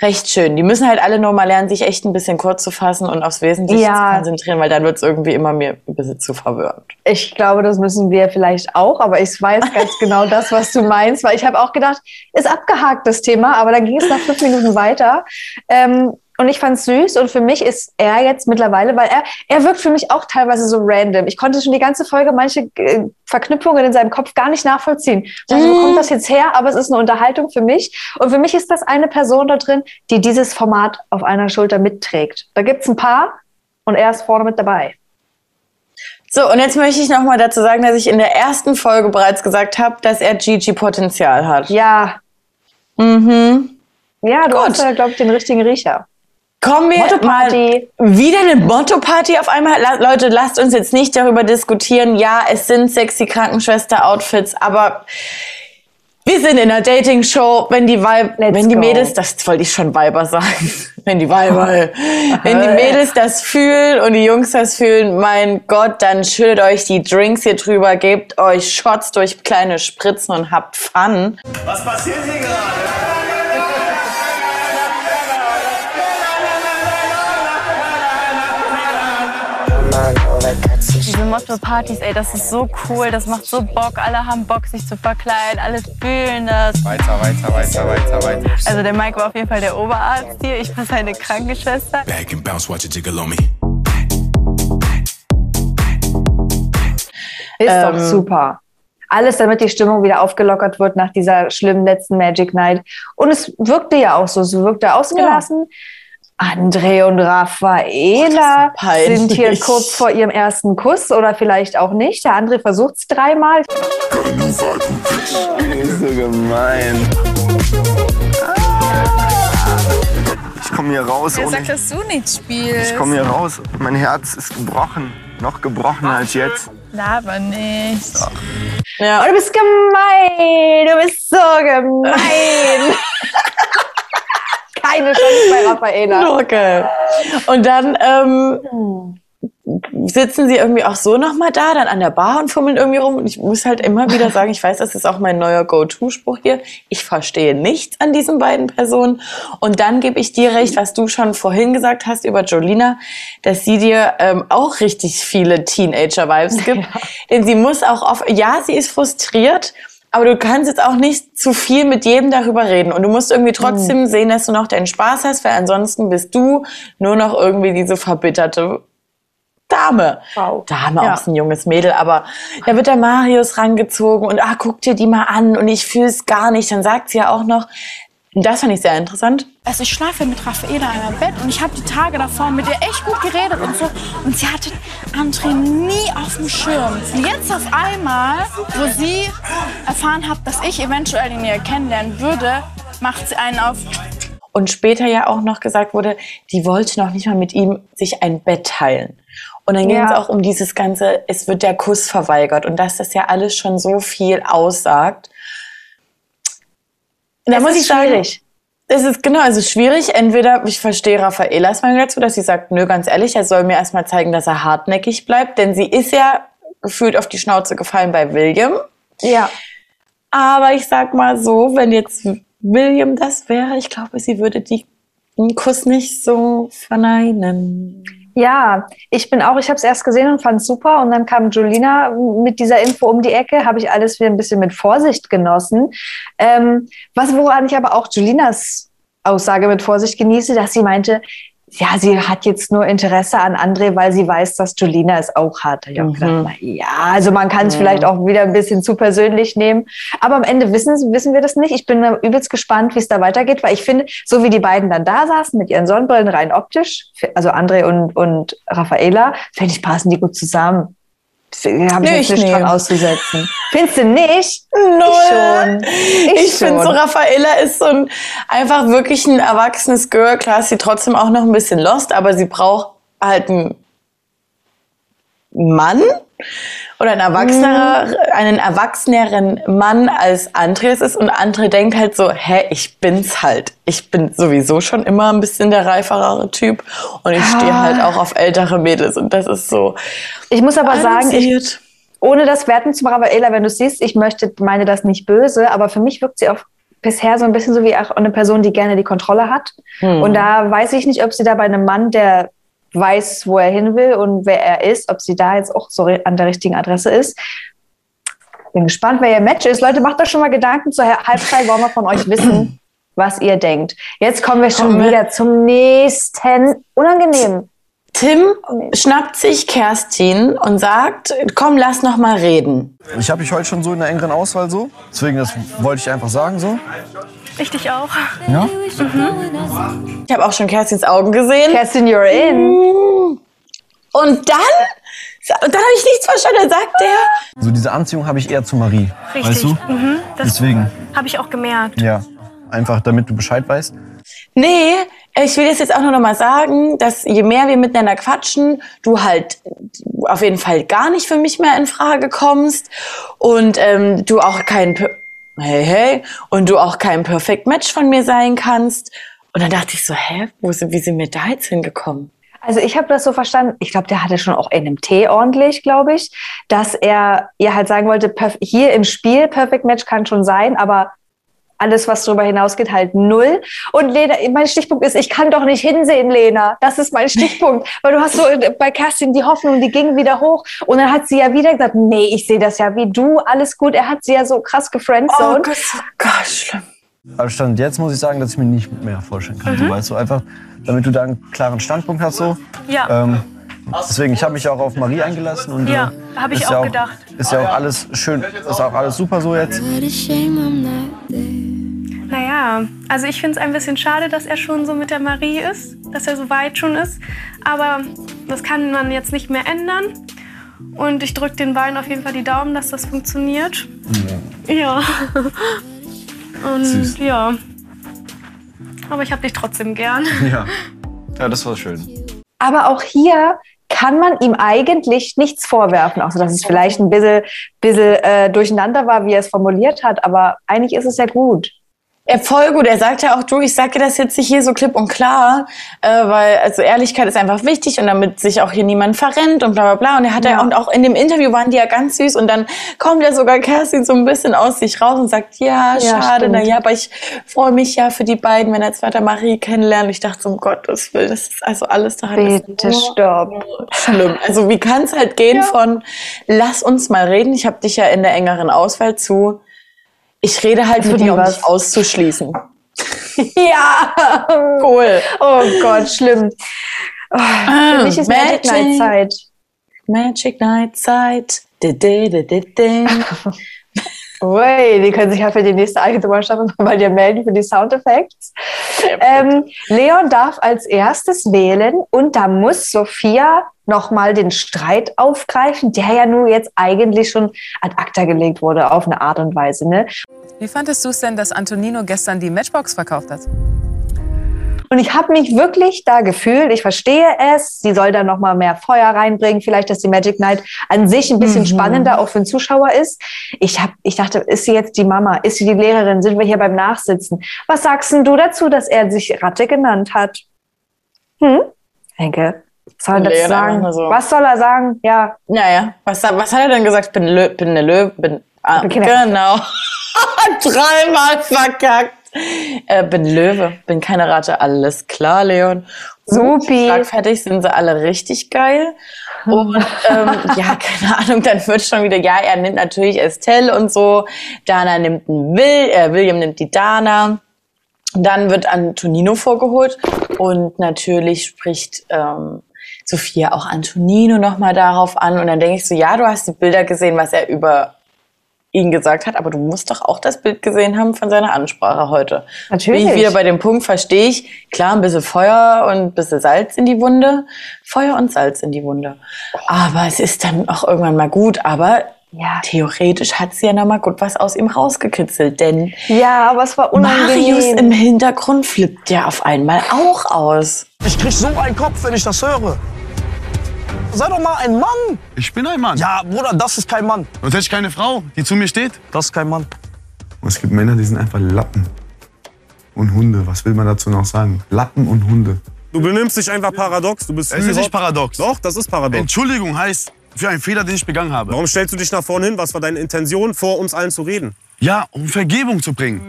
D: recht schön. Die müssen halt alle nur mal lernen, sich echt ein bisschen kurz zu fassen und aufs Wesentliche
C: Ja.
D: zu konzentrieren, weil dann wird's irgendwie immer mir ein bisschen zu verwirrend.
C: Ich glaube, das müssen wir vielleicht auch, aber ich weiß ganz genau das, was du meinst, weil ich habe auch gedacht, ist abgehakt das Thema, aber dann ging es nach fünf Minuten weiter. Ähm, und ich fand es süß und für mich ist er jetzt mittlerweile, weil er, er wirkt für mich auch teilweise so random. Ich konnte schon die ganze Folge manche äh, Verknüpfungen in seinem Kopf gar nicht nachvollziehen. Also, wo kommt das jetzt her? Aber es ist eine Unterhaltung für mich. Und für mich ist das eine Person da drin, die dieses Format auf einer Schulter mitträgt. Da gibt's ein paar und er ist vorne mit dabei.
D: So, und jetzt möchte ich noch mal dazu sagen, dass ich in der ersten Folge bereits gesagt habe, dass er Gigi-Potenzial hat.
C: Ja.
D: Mhm.
C: Ja, du
D: Gut.
C: hast da, glaube ich, den richtigen Riecher.
D: Kommen wir mal wieder eine Motto-Party auf einmal. La Leute, lasst uns jetzt nicht darüber diskutieren. Ja, es sind sexy Krankenschwester-Outfits, aber wir sind in einer Dating-Show. Wenn die Weib, wenn die
C: go.
D: Mädels, das wollte ich schon Weiber sagen, wenn die Weiber, wenn die Mädels das fühlen und die Jungs das fühlen, mein Gott, dann schüttet euch die Drinks hier drüber, gebt euch Shots durch kleine Spritzen und habt Fun.
M: Was passiert hier gerade?
H: Diese Motto-Partys, ey, das ist so cool, das macht so Bock. Alle haben Bock, sich zu verkleiden, alle fühlen das.
N: Weiter, weiter, weiter, weiter, weiter.
H: Also der Mike war auf jeden Fall der Oberarzt hier, ich war seine Krankenschwester.
O: Back and bounce, watch it jiggle on me.
C: Ist
D: Ähm,
C: doch super. Alles, damit die Stimmung wieder aufgelockert wird nach dieser schlimmen letzten Magic Night. Und es wirkte ja auch so. Es wirkte ausgelassen. André und Raffaela
D: peinlich.
C: sind hier kurz vor ihrem ersten Kuss oder vielleicht auch nicht. Der André versucht es dreimal.
A: so gemein. Ich komme hier raus
H: Wer
A: ohne.
H: sagt, dass du nicht spielst?
A: Ich komme hier raus. Mein Herz ist gebrochen. Noch gebrochener als jetzt.
H: Laber nicht.
D: Ja.
C: Oh, du bist gemein. Du bist so gemein. Keine Chance bei Raffaela.
D: Okay. Und dann ähm, sitzen sie irgendwie auch so nochmal da, dann an der Bar und fummeln irgendwie rum. Und ich muss halt immer wieder sagen, ich weiß, das ist auch mein neuer Go-To-Spruch hier. Ich verstehe nichts an diesen beiden Personen. Und dann gebe ich dir recht, was du schon vorhin gesagt hast über Jolina, dass sie dir ähm, auch richtig viele Teenager-Vibes gibt. Denn sie muss auch auf, ja, sie ist frustriert, aber du kannst jetzt auch nicht zu viel mit jedem darüber reden. Und du musst irgendwie trotzdem sehen, dass du noch deinen Spaß hast, weil ansonsten bist du nur noch irgendwie diese verbitterte Dame.
C: Wow.
D: Dame,
C: Ja.
D: auch so ein junges Mädel, aber da wird der Marius rangezogen und ah, guck dir die mal an und ich fühle es gar nicht. Dann sagt sie ja auch noch, das fand ich sehr interessant,
G: Also ich schlafe mit Raffaela in einem Bett und ich habe die Tage davor mit ihr echt gut geredet und so. Und sie hatte André nie auf dem Schirm. Und jetzt auf einmal, wo sie erfahren hat, dass ich eventuell ihn näher kennenlernen würde, macht sie einen auf.
D: und später ja auch noch gesagt wurde, die wollte noch nicht mal mit ihm sich ein Bett teilen. Und dann ging
C: Ja.
D: es auch um dieses ganze, es wird der Kuss verweigert und dass das ja alles schon so viel aussagt. Da
C: Es
D: muss
C: ist
D: ich sagen,
C: schwierig.
D: es ist genau, ist schwierig. Entweder ich verstehe Raffaelas Meinung dazu, dass sie sagt, nö, ganz ehrlich, er soll mir erstmal zeigen, dass er hartnäckig bleibt, denn sie ist ja gefühlt auf die Schnauze gefallen bei William.
C: Ja.
D: Aber ich sag mal so, wenn jetzt William das wäre, ich glaube, sie würde die, den Kuss nicht so verneinen.
C: Ja, ich bin auch, ich habe es erst gesehen und fand es super. Und dann kam Julina mit dieser Info um die Ecke, habe ich alles wieder ein bisschen mit Vorsicht genossen. Ähm, was, woran ich aber auch Julinas Aussage mit Vorsicht genieße, dass sie meinte, ja, sie hat jetzt nur Interesse an André, weil sie weiß, dass Julina es auch hat. Ich habe gedacht, na ja, also man kann es
D: Mhm.
C: vielleicht auch wieder ein bisschen zu persönlich nehmen. Aber am Ende wissen, wissen wir das nicht. Ich bin übelst gespannt, wie es da weitergeht, weil ich finde, so wie die beiden dann da saßen mit ihren Sonnenbrillen rein optisch, also André und, und Raffaela, finde ich, passen die gut zusammen. Habe ich
D: Nee,
C: jetzt
D: ich
C: nichts dran auszusetzen. Findest du nicht?
D: Null.
C: Ich.
D: Ich,
C: Ich
D: finde so. Raffaella ist so ein einfach wirklich ein erwachsenes Girl. Klar ist sie trotzdem auch noch ein bisschen lost, aber sie braucht halt einen Mann oder ein erwachsener,
C: Mhm.
D: einen erwachseneren Mann als André es ist. Und André denkt halt so, hä, ich bin's halt. Ich bin sowieso schon immer ein bisschen der reiferere Typ und ich stehe
C: Ah.
D: halt auch auf ältere Mädels und das ist so.
C: Ich muss aber sagen, ich, ohne das Werten zu Raffaela, wenn du siehst, ich möchte, meine das nicht böse, aber für mich wirkt sie auch bisher so ein bisschen so wie auch eine Person, die gerne die Kontrolle hat.
D: Hm.
C: Und da weiß ich nicht, ob sie da bei einem Mann, der weiß, wo er hin will und wer er ist, ob sie da jetzt auch so an der richtigen Adresse ist. Bin gespannt, wer ihr Match ist. Leute, macht euch schon mal Gedanken zur Halbzeit, wollen wir von euch wissen, was ihr denkt. Jetzt kommen wir schon
D: Kommen wir-
C: wieder zum nächsten unangenehmen.
D: Tim schnappt sich Kerstin und sagt, komm, lass noch mal reden.
A: Ich habe mich heute schon so in der engeren Auswahl so. Deswegen, das wollte ich einfach sagen so.
G: Ich dich auch.
A: Ja?
D: Ich habe auch schon Kerstins Augen gesehen.
C: Kerstin, you're in.
D: Und dann, und dann habe ich nichts verstanden. Dann sagt er,
A: So diese Anziehung habe ich eher zu Marie.
G: Richtig.
A: Weißt du?
G: Mhm, das
A: Deswegen.
G: habe ich auch gemerkt.
A: Ja. Einfach damit du Bescheid weißt.
D: nee, ich will das jetzt auch nur noch mal sagen, dass je mehr wir miteinander quatschen, du halt auf jeden Fall gar nicht für mich mehr in Frage kommst und ähm, du auch kein hey hey und du auch kein Perfect Match von mir sein kannst. Und dann dachte ich so, hä, wo sind, wie sind wir da jetzt hingekommen?
C: Also ich habe das so verstanden, ich glaube, der hatte schon auch NMT ordentlich, glaube ich, dass er ihr halt sagen wollte, hier im Spiel, Perfect Match kann schon sein, aber alles, was darüber hinausgeht, halt null. Und Lena, mein Stichpunkt ist, ich kann doch nicht hinsehen, Lena. Das ist mein Stichpunkt. Weil du hast so bei Kerstin die Hoffnung, die ging wieder hoch. Und dann hat sie ja wieder gesagt, nee, ich sehe das ja wie du, alles gut. Er hat sie ja so krass gefriendzoned.
D: Oh Gott, so Gott, schlimm.
A: Aber Stand jetzt muss ich sagen, dass ich mir nicht mehr vorstellen kann. So, weißt du, einfach, damit du da einen klaren Standpunkt hast. So.
G: Ja.
A: Ähm,
O: Deswegen, ich habe mich auch auf Marie eingelassen und
E: Ja,
O: äh,
E: hab ich
O: ist
E: auch
O: ja
E: gedacht.
O: Ist ja auch alles schön, ist auch alles super so jetzt.
P: Naja, also ich finde es ein bisschen schade, dass er schon so mit der Marie ist, dass er so weit schon ist. Aber das kann man jetzt nicht mehr ändern. Und ich drücke den beiden auf jeden Fall die Daumen, dass das funktioniert. Ja. Und
Q: Süß.
P: ja. Aber ich habe dich trotzdem gern.
Q: Ja. Ja, das war schön.
C: Aber auch hier kann man ihm eigentlich nichts vorwerfen, außer dass es vielleicht ein bisschen, bisschen äh, durcheinander war, wie er es formuliert hat. Aber eigentlich ist es ja gut.
D: Ja, voll gut. Er sagt ja auch, du, ich sag dir das jetzt nicht hier so klipp und klar, äh, weil also Ehrlichkeit ist einfach wichtig und damit sich auch hier niemand verrennt und bla bla bla. Und er hat ja.
C: Ja.
D: und auch in dem Interview waren die ja ganz süß und dann kommt ja sogar Kerstin so ein bisschen aus sich raus und sagt, ja,
C: Ja,
D: schade,
C: stimmt.
D: na ja, aber ich freue mich ja für die beiden, wenn er jetzt weiter Marie kennenlernt. Und ich dachte, so, um Gottes Willen, das ist also alles daran. ist
C: Bitte
D: nur
C: stopp.
D: Schlimm. Also wie kann es halt gehen von, lass uns mal reden. Ich habe dich ja in der engeren Auswahl zu. Ich rede halt
C: Was
D: mit dir, um
C: was?
D: dich auszuschließen.
C: Ja.
D: Cool.
C: Oh Gott, schlimm. Oh,
D: Ah,
C: für mich ist Magic Night Zeit.
D: Magic Night Zeit.
C: Ui, die können sich ja für die nächste Agenturstaffel mal dir melden für die Soundeffekte. Ähm, Leon darf als erstes wählen und da muss Sophia nochmal den Streit aufgreifen, der ja nur jetzt eigentlich schon ad acta gelegt wurde, auf eine Art und Weise. Ne?
R: Wie fandest du es denn, dass Antonino gestern die Matchbox verkauft hat?
C: Und ich habe mich wirklich da gefühlt, ich verstehe es, sie soll da noch mal mehr Feuer reinbringen, vielleicht, dass die Magic Night an sich ein bisschen
D: Mhm.
C: spannender auch für den Zuschauer ist. Ich, hab, ich dachte, ist sie jetzt die Mama? Ist sie die Lehrerin? Sind wir hier beim Nachsitzen? Was sagst denn du dazu, dass er sich Ratte genannt hat? Hm? Henke, was soll er dazu sagen?
D: so.
C: Was soll er sagen? Ja.
D: Naja, was, was hat er denn gesagt? Bin, Lö bin eine Löwe. Bin, ah, genau. Dreimal verkackt. Äh, bin Löwe, bin keine Ratte. Alles klar, Leon.
C: Supi.
D: Schlagfertig sind sie alle richtig geil. Und ähm, ja, keine Ahnung, dann wird schon wieder, ja, er nimmt natürlich Estelle und so. Dana nimmt einen Will, äh, William nimmt die Dana. Dann wird Antonino vorgeholt und natürlich spricht ähm, Sophia auch Antonino nochmal darauf an. Und dann denke ich so, ja, du hast die Bilder gesehen, was er über ihn gesagt hat, aber du musst doch auch das Bild gesehen haben von seiner Ansprache heute.
C: Natürlich.
D: Bin ich wieder bei dem Punkt, verstehe ich, klar, ein bisschen Feuer und ein bisschen Salz in die Wunde. Feuer und Salz in die Wunde. Aber es ist dann auch irgendwann mal gut, aber theoretisch hat sie ja noch mal gut was aus ihm rausgekitzelt, denn
C: Ja, aber es war unangenehm.
D: Marius im Hintergrund flippt ja auf einmal auch aus.
S: Ich krieg so einen Kopf, wenn ich das höre. Sei doch mal ein Mann.
A: Ich bin ein Mann.
S: Ja, Bruder, das ist kein Mann.
A: Sonst hätte ich keine Frau, die zu mir steht.
S: Das ist kein Mann.
A: Und es gibt Männer, die sind einfach Lappen. Und Hunde, was will man dazu noch sagen? Lappen und Hunde.
L: Du benimmst dich einfach paradox. Du bist
A: Es ist nicht paradox.
L: Doch, das ist paradox.
A: Entschuldigung heißt für einen Fehler, den ich begangen habe.
L: Warum stellst du dich nach vorne hin? Was war deine Intention, vor uns allen zu reden?
A: Ja, um Vergebung zu bringen.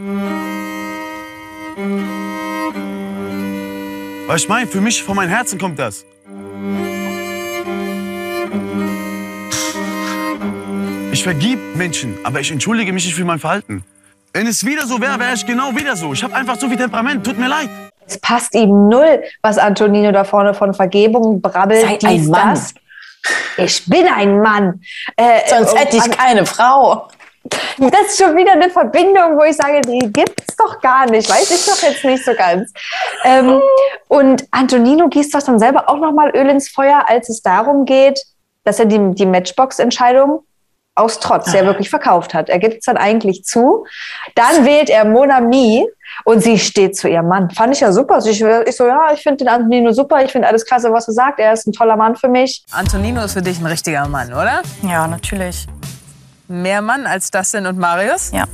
A: Weil ich meine, für mich, von meinem Herzen kommt das. Vergib Menschen, aber ich entschuldige mich nicht für mein Verhalten. Wenn es wieder so wäre, wäre ich genau wieder so. Ich habe einfach so viel Temperament. Tut mir leid.
C: Es passt ihm null, was Antonino da vorne von Vergebung brabbelt.
D: Sei ein
C: dies,
D: Mann.
C: das. Ich bin ein Mann. Äh,
D: Sonst
C: äh,
D: hätte ich keine Frau.
C: Das ist schon wieder eine Verbindung, wo ich sage, die gibt's doch gar nicht. Weiß ich doch jetzt nicht so ganz. Ähm, und Antonino gießt doch dann selber auch noch mal Öl ins Feuer, als es darum geht, dass er die, die Matchbox-Entscheidung aus Trotz ja wirklich verkauft hat. Er gibt es dann eigentlich zu. Dann wählt er Monami und sie steht zu ihrem Mann. Fand ich ja super. Ich, ich so, ja, ich finde den Antonino super. Ich finde alles klasse, was er sagt. Er ist ein toller Mann für mich.
R: Antonino ist für dich ein richtiger Mann, oder?
H: Ja, natürlich.
R: Mehr Mann als Dustin und Marius?
H: Ja.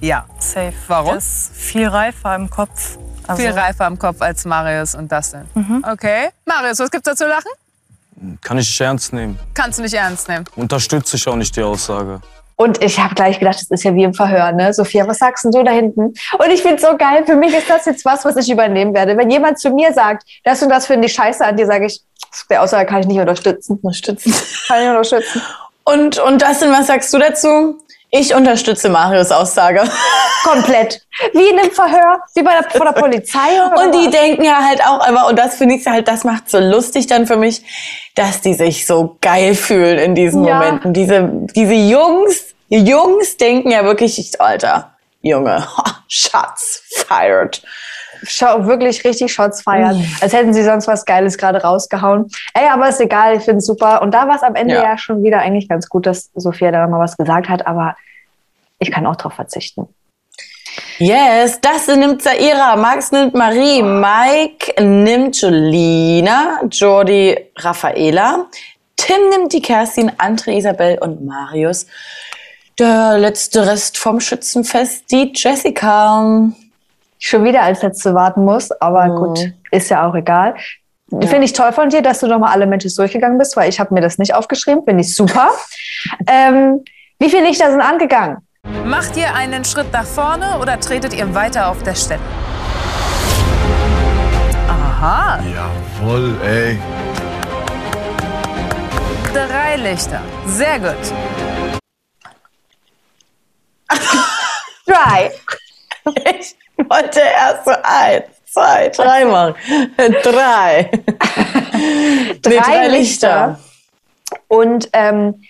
R: Ja.
H: Safe.
R: Warum?
H: Der ist viel reifer im Kopf. Also-
R: Viel reifer im Kopf als Marius und Dustin. Okay. Marius, was gibt's da zu lachen?
Q: Kann ich nicht ernst nehmen.
R: Kannst du nicht ernst nehmen.
Q: Unterstütze ich auch nicht die Aussage.
C: Und ich habe gleich gedacht, das ist ja wie im Verhör, ne? Sophia, was sagst denn du da hinten? Und ich finde so geil. Für mich ist das jetzt was, was ich übernehmen werde. Wenn jemand zu mir sagt, das und das finde ich scheiße an dir, sage ich, der Aussage kann ich nicht unterstützen.
D: Unterstützen.
C: Kann ich nicht unterstützen.
D: Und, und Dustin, was sagst du dazu? Ich unterstütze Marius Aussage.
C: Komplett. Wie in einem Verhör, wie bei der, vor der Polizei.
D: Und die
C: was?
D: denken ja halt auch immer, und das finde ich halt, das macht so lustig dann für mich, dass die sich so geil fühlen in diesen
C: Ja.
D: Momenten. Diese, diese Jungs, die Jungs denken ja wirklich, ich, Alter, Junge, Schatz, fired.
C: Schau, wirklich richtig Shots feiern. Als hätten sie sonst was Geiles gerade rausgehauen. Ey, aber ist egal, ich finde es super. Und da war es am Ende
D: Ja.
C: ja. schon wieder eigentlich ganz gut, dass Sophia da mal was gesagt hat, aber ich kann auch drauf verzichten.
D: Yes, das nimmt Zaira, Max nimmt Marie, Mike nimmt Jolina, Jordi Raffaela, Tim nimmt die Kerstin, Andre Isabel und Marius. Der letzte Rest vom Schützenfest, die Jessica.
C: Schon wieder als letzte warten muss, aber gut, ist ja auch egal. Finde ich toll von dir, dass du nochmal alle Matches durchgegangen bist, weil ich habe mir das nicht aufgeschrieben. Finde ich super. ähm, wie viele Lichter sind angegangen?
R: Macht ihr einen Schritt nach vorne oder tretet ihr weiter auf der Stelle? Aha,
A: Jawohl, ey.
R: drei Lichter. Sehr gut.
C: Drei.
D: Wollte erst so eins, zwei, drei machen. Drei.
C: drei, Lichter. Und ähm,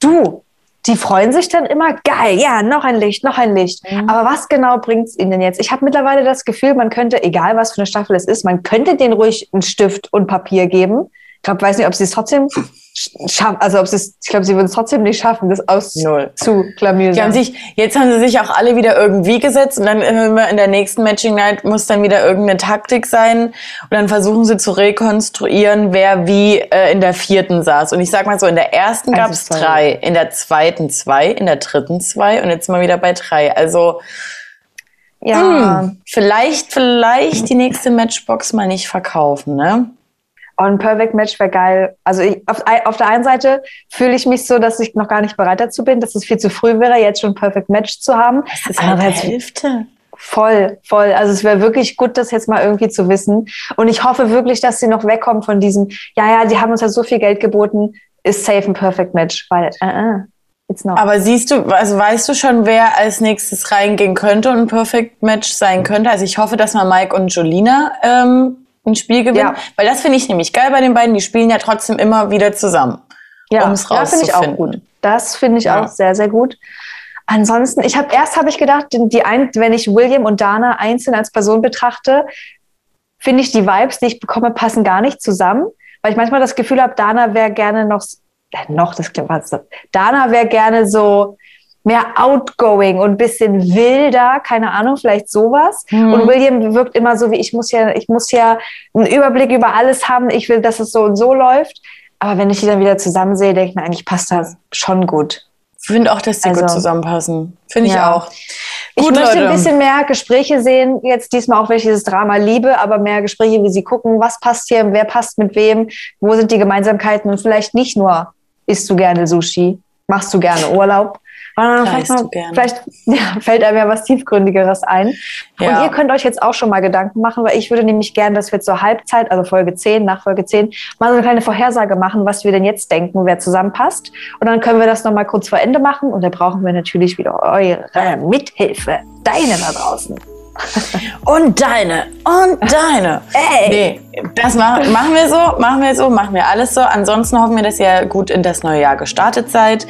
C: du, die freuen sich dann immer, geil, ja, noch ein Licht, noch ein Licht. Aber was genau bringt es ihnen denn jetzt? Ich habe mittlerweile das Gefühl, man könnte, egal was für eine Staffel es ist, man könnte denen ruhig einen Stift und Papier geben. Ich glaube, weiß nicht, ob sie es trotzdem schaffen, also ob sie es, ich glaube, sie würden es trotzdem nicht schaffen, das auszuklamüsern.
D: Die haben sich, jetzt haben sie sich auch alle wieder irgendwie gesetzt und dann immer in der nächsten Matching Night muss dann wieder irgendeine Taktik sein und dann versuchen sie zu rekonstruieren, wer wie äh, in der vierten saß. Und ich sag mal so, in der ersten
C: Also
D: gab es drei, in der zweiten zwei, in der dritten zwei und jetzt sind wir wieder bei drei. Also
C: Ja.
D: hm, vielleicht, vielleicht die nächste Matchbox mal nicht verkaufen, ne?
C: Oh, ein Perfect Match wäre geil. Also ich, auf, auf der einen Seite fühle ich mich so, dass ich noch gar nicht bereit dazu bin, dass es viel zu früh wäre, jetzt schon ein Perfect Match zu haben.
D: Das ist halt
C: Andererseits-
D: Hälfte.
C: Voll, voll. Also es wäre wirklich gut, das jetzt mal irgendwie zu wissen. Und ich hoffe wirklich, dass sie noch wegkommen von diesem, ja, ja, die haben uns ja so viel Geld geboten, ist safe ein Perfect Match, weil, äh, äh, it's not.
D: Aber siehst du, also weißt du schon, wer als nächstes reingehen könnte und ein Perfect Match sein könnte? Also ich hoffe, dass mal Mike und Jolina ähm, ein Spiel gewinnen,
C: Ja.
D: weil das finde ich nämlich geil bei den beiden. Die spielen ja trotzdem immer wieder zusammen,
C: ja,
D: um es
C: ja finde ich auch
D: rauszufinden.
C: gut. Das finde ich
D: Ja.
C: auch sehr, sehr gut. Ansonsten, ich habe erst habe ich gedacht, die, ein, wenn ich William und Dana einzeln als Person betrachte, finde ich die Vibes, die ich bekomme, passen gar nicht zusammen, weil ich manchmal das Gefühl habe, Dana wäre gerne noch, äh, noch, das klingt was, Dana wäre gerne so mehr outgoing und ein bisschen wilder, keine Ahnung, vielleicht sowas.
D: Mhm.
C: Und William wirkt immer so wie, ich muss ja, ich muss ja einen Überblick über alles haben, ich will, dass es so und so läuft. Aber wenn ich die dann wieder zusammen sehe, denke ich mir, eigentlich passt das schon gut.
D: Ich finde auch, dass die gut
C: Also-
D: zusammenpassen. Finde ich
C: Ja.
D: auch.
C: Ich
D: Gut,
C: möchte
D: Leute.
C: ein bisschen mehr Gespräche sehen, jetzt diesmal auch, ich dieses Drama liebe, aber mehr Gespräche, wie sie gucken, was passt hier, wer passt mit wem, wo sind die Gemeinsamkeiten und vielleicht nicht nur, isst du gerne Sushi, machst du gerne Urlaub, sondern vielleicht, mal, vielleicht ja, fällt einem ja was Tiefgründigeres ein.
D: Ja.
C: Und ihr könnt euch jetzt auch schon mal Gedanken machen, weil ich würde nämlich gerne, dass wir zur Halbzeit, also Folge 10, nach Folge 10, mal so eine kleine Vorhersage machen, was wir denn jetzt denken, wer zusammenpasst. Und dann können wir das nochmal kurz vor Ende machen und da brauchen wir natürlich wieder eure Mithilfe, deine da draußen.
D: Und deine. Und deine.
C: Ey.
D: Nee, das machen, machen wir so, machen wir so, machen wir alles so. Ansonsten hoffen wir, dass ihr gut in das neue Jahr gestartet seid.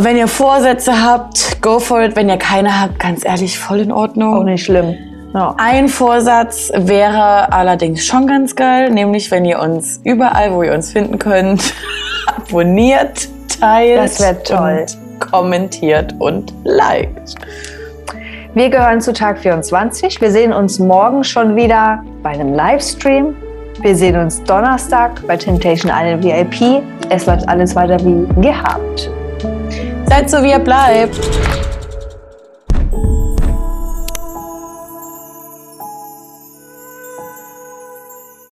D: Wenn ihr Vorsätze habt, go for it. Wenn ihr keine habt, ganz ehrlich, voll in Ordnung.
C: Auch nicht schlimm. Ja.
D: Ein Vorsatz wäre allerdings schon ganz geil, nämlich wenn ihr uns überall, wo ihr uns finden könnt, abonniert, teilt
C: Das wär toll.
D: und kommentiert und liked.
C: Wir gehören zu Tag 24. Wir sehen uns morgen schon wieder bei einem Livestream. Wir sehen uns Donnerstag bei Temptation Island VIP. Es läuft alles weiter wie gehabt.
D: Seid so, wie ihr bleibt.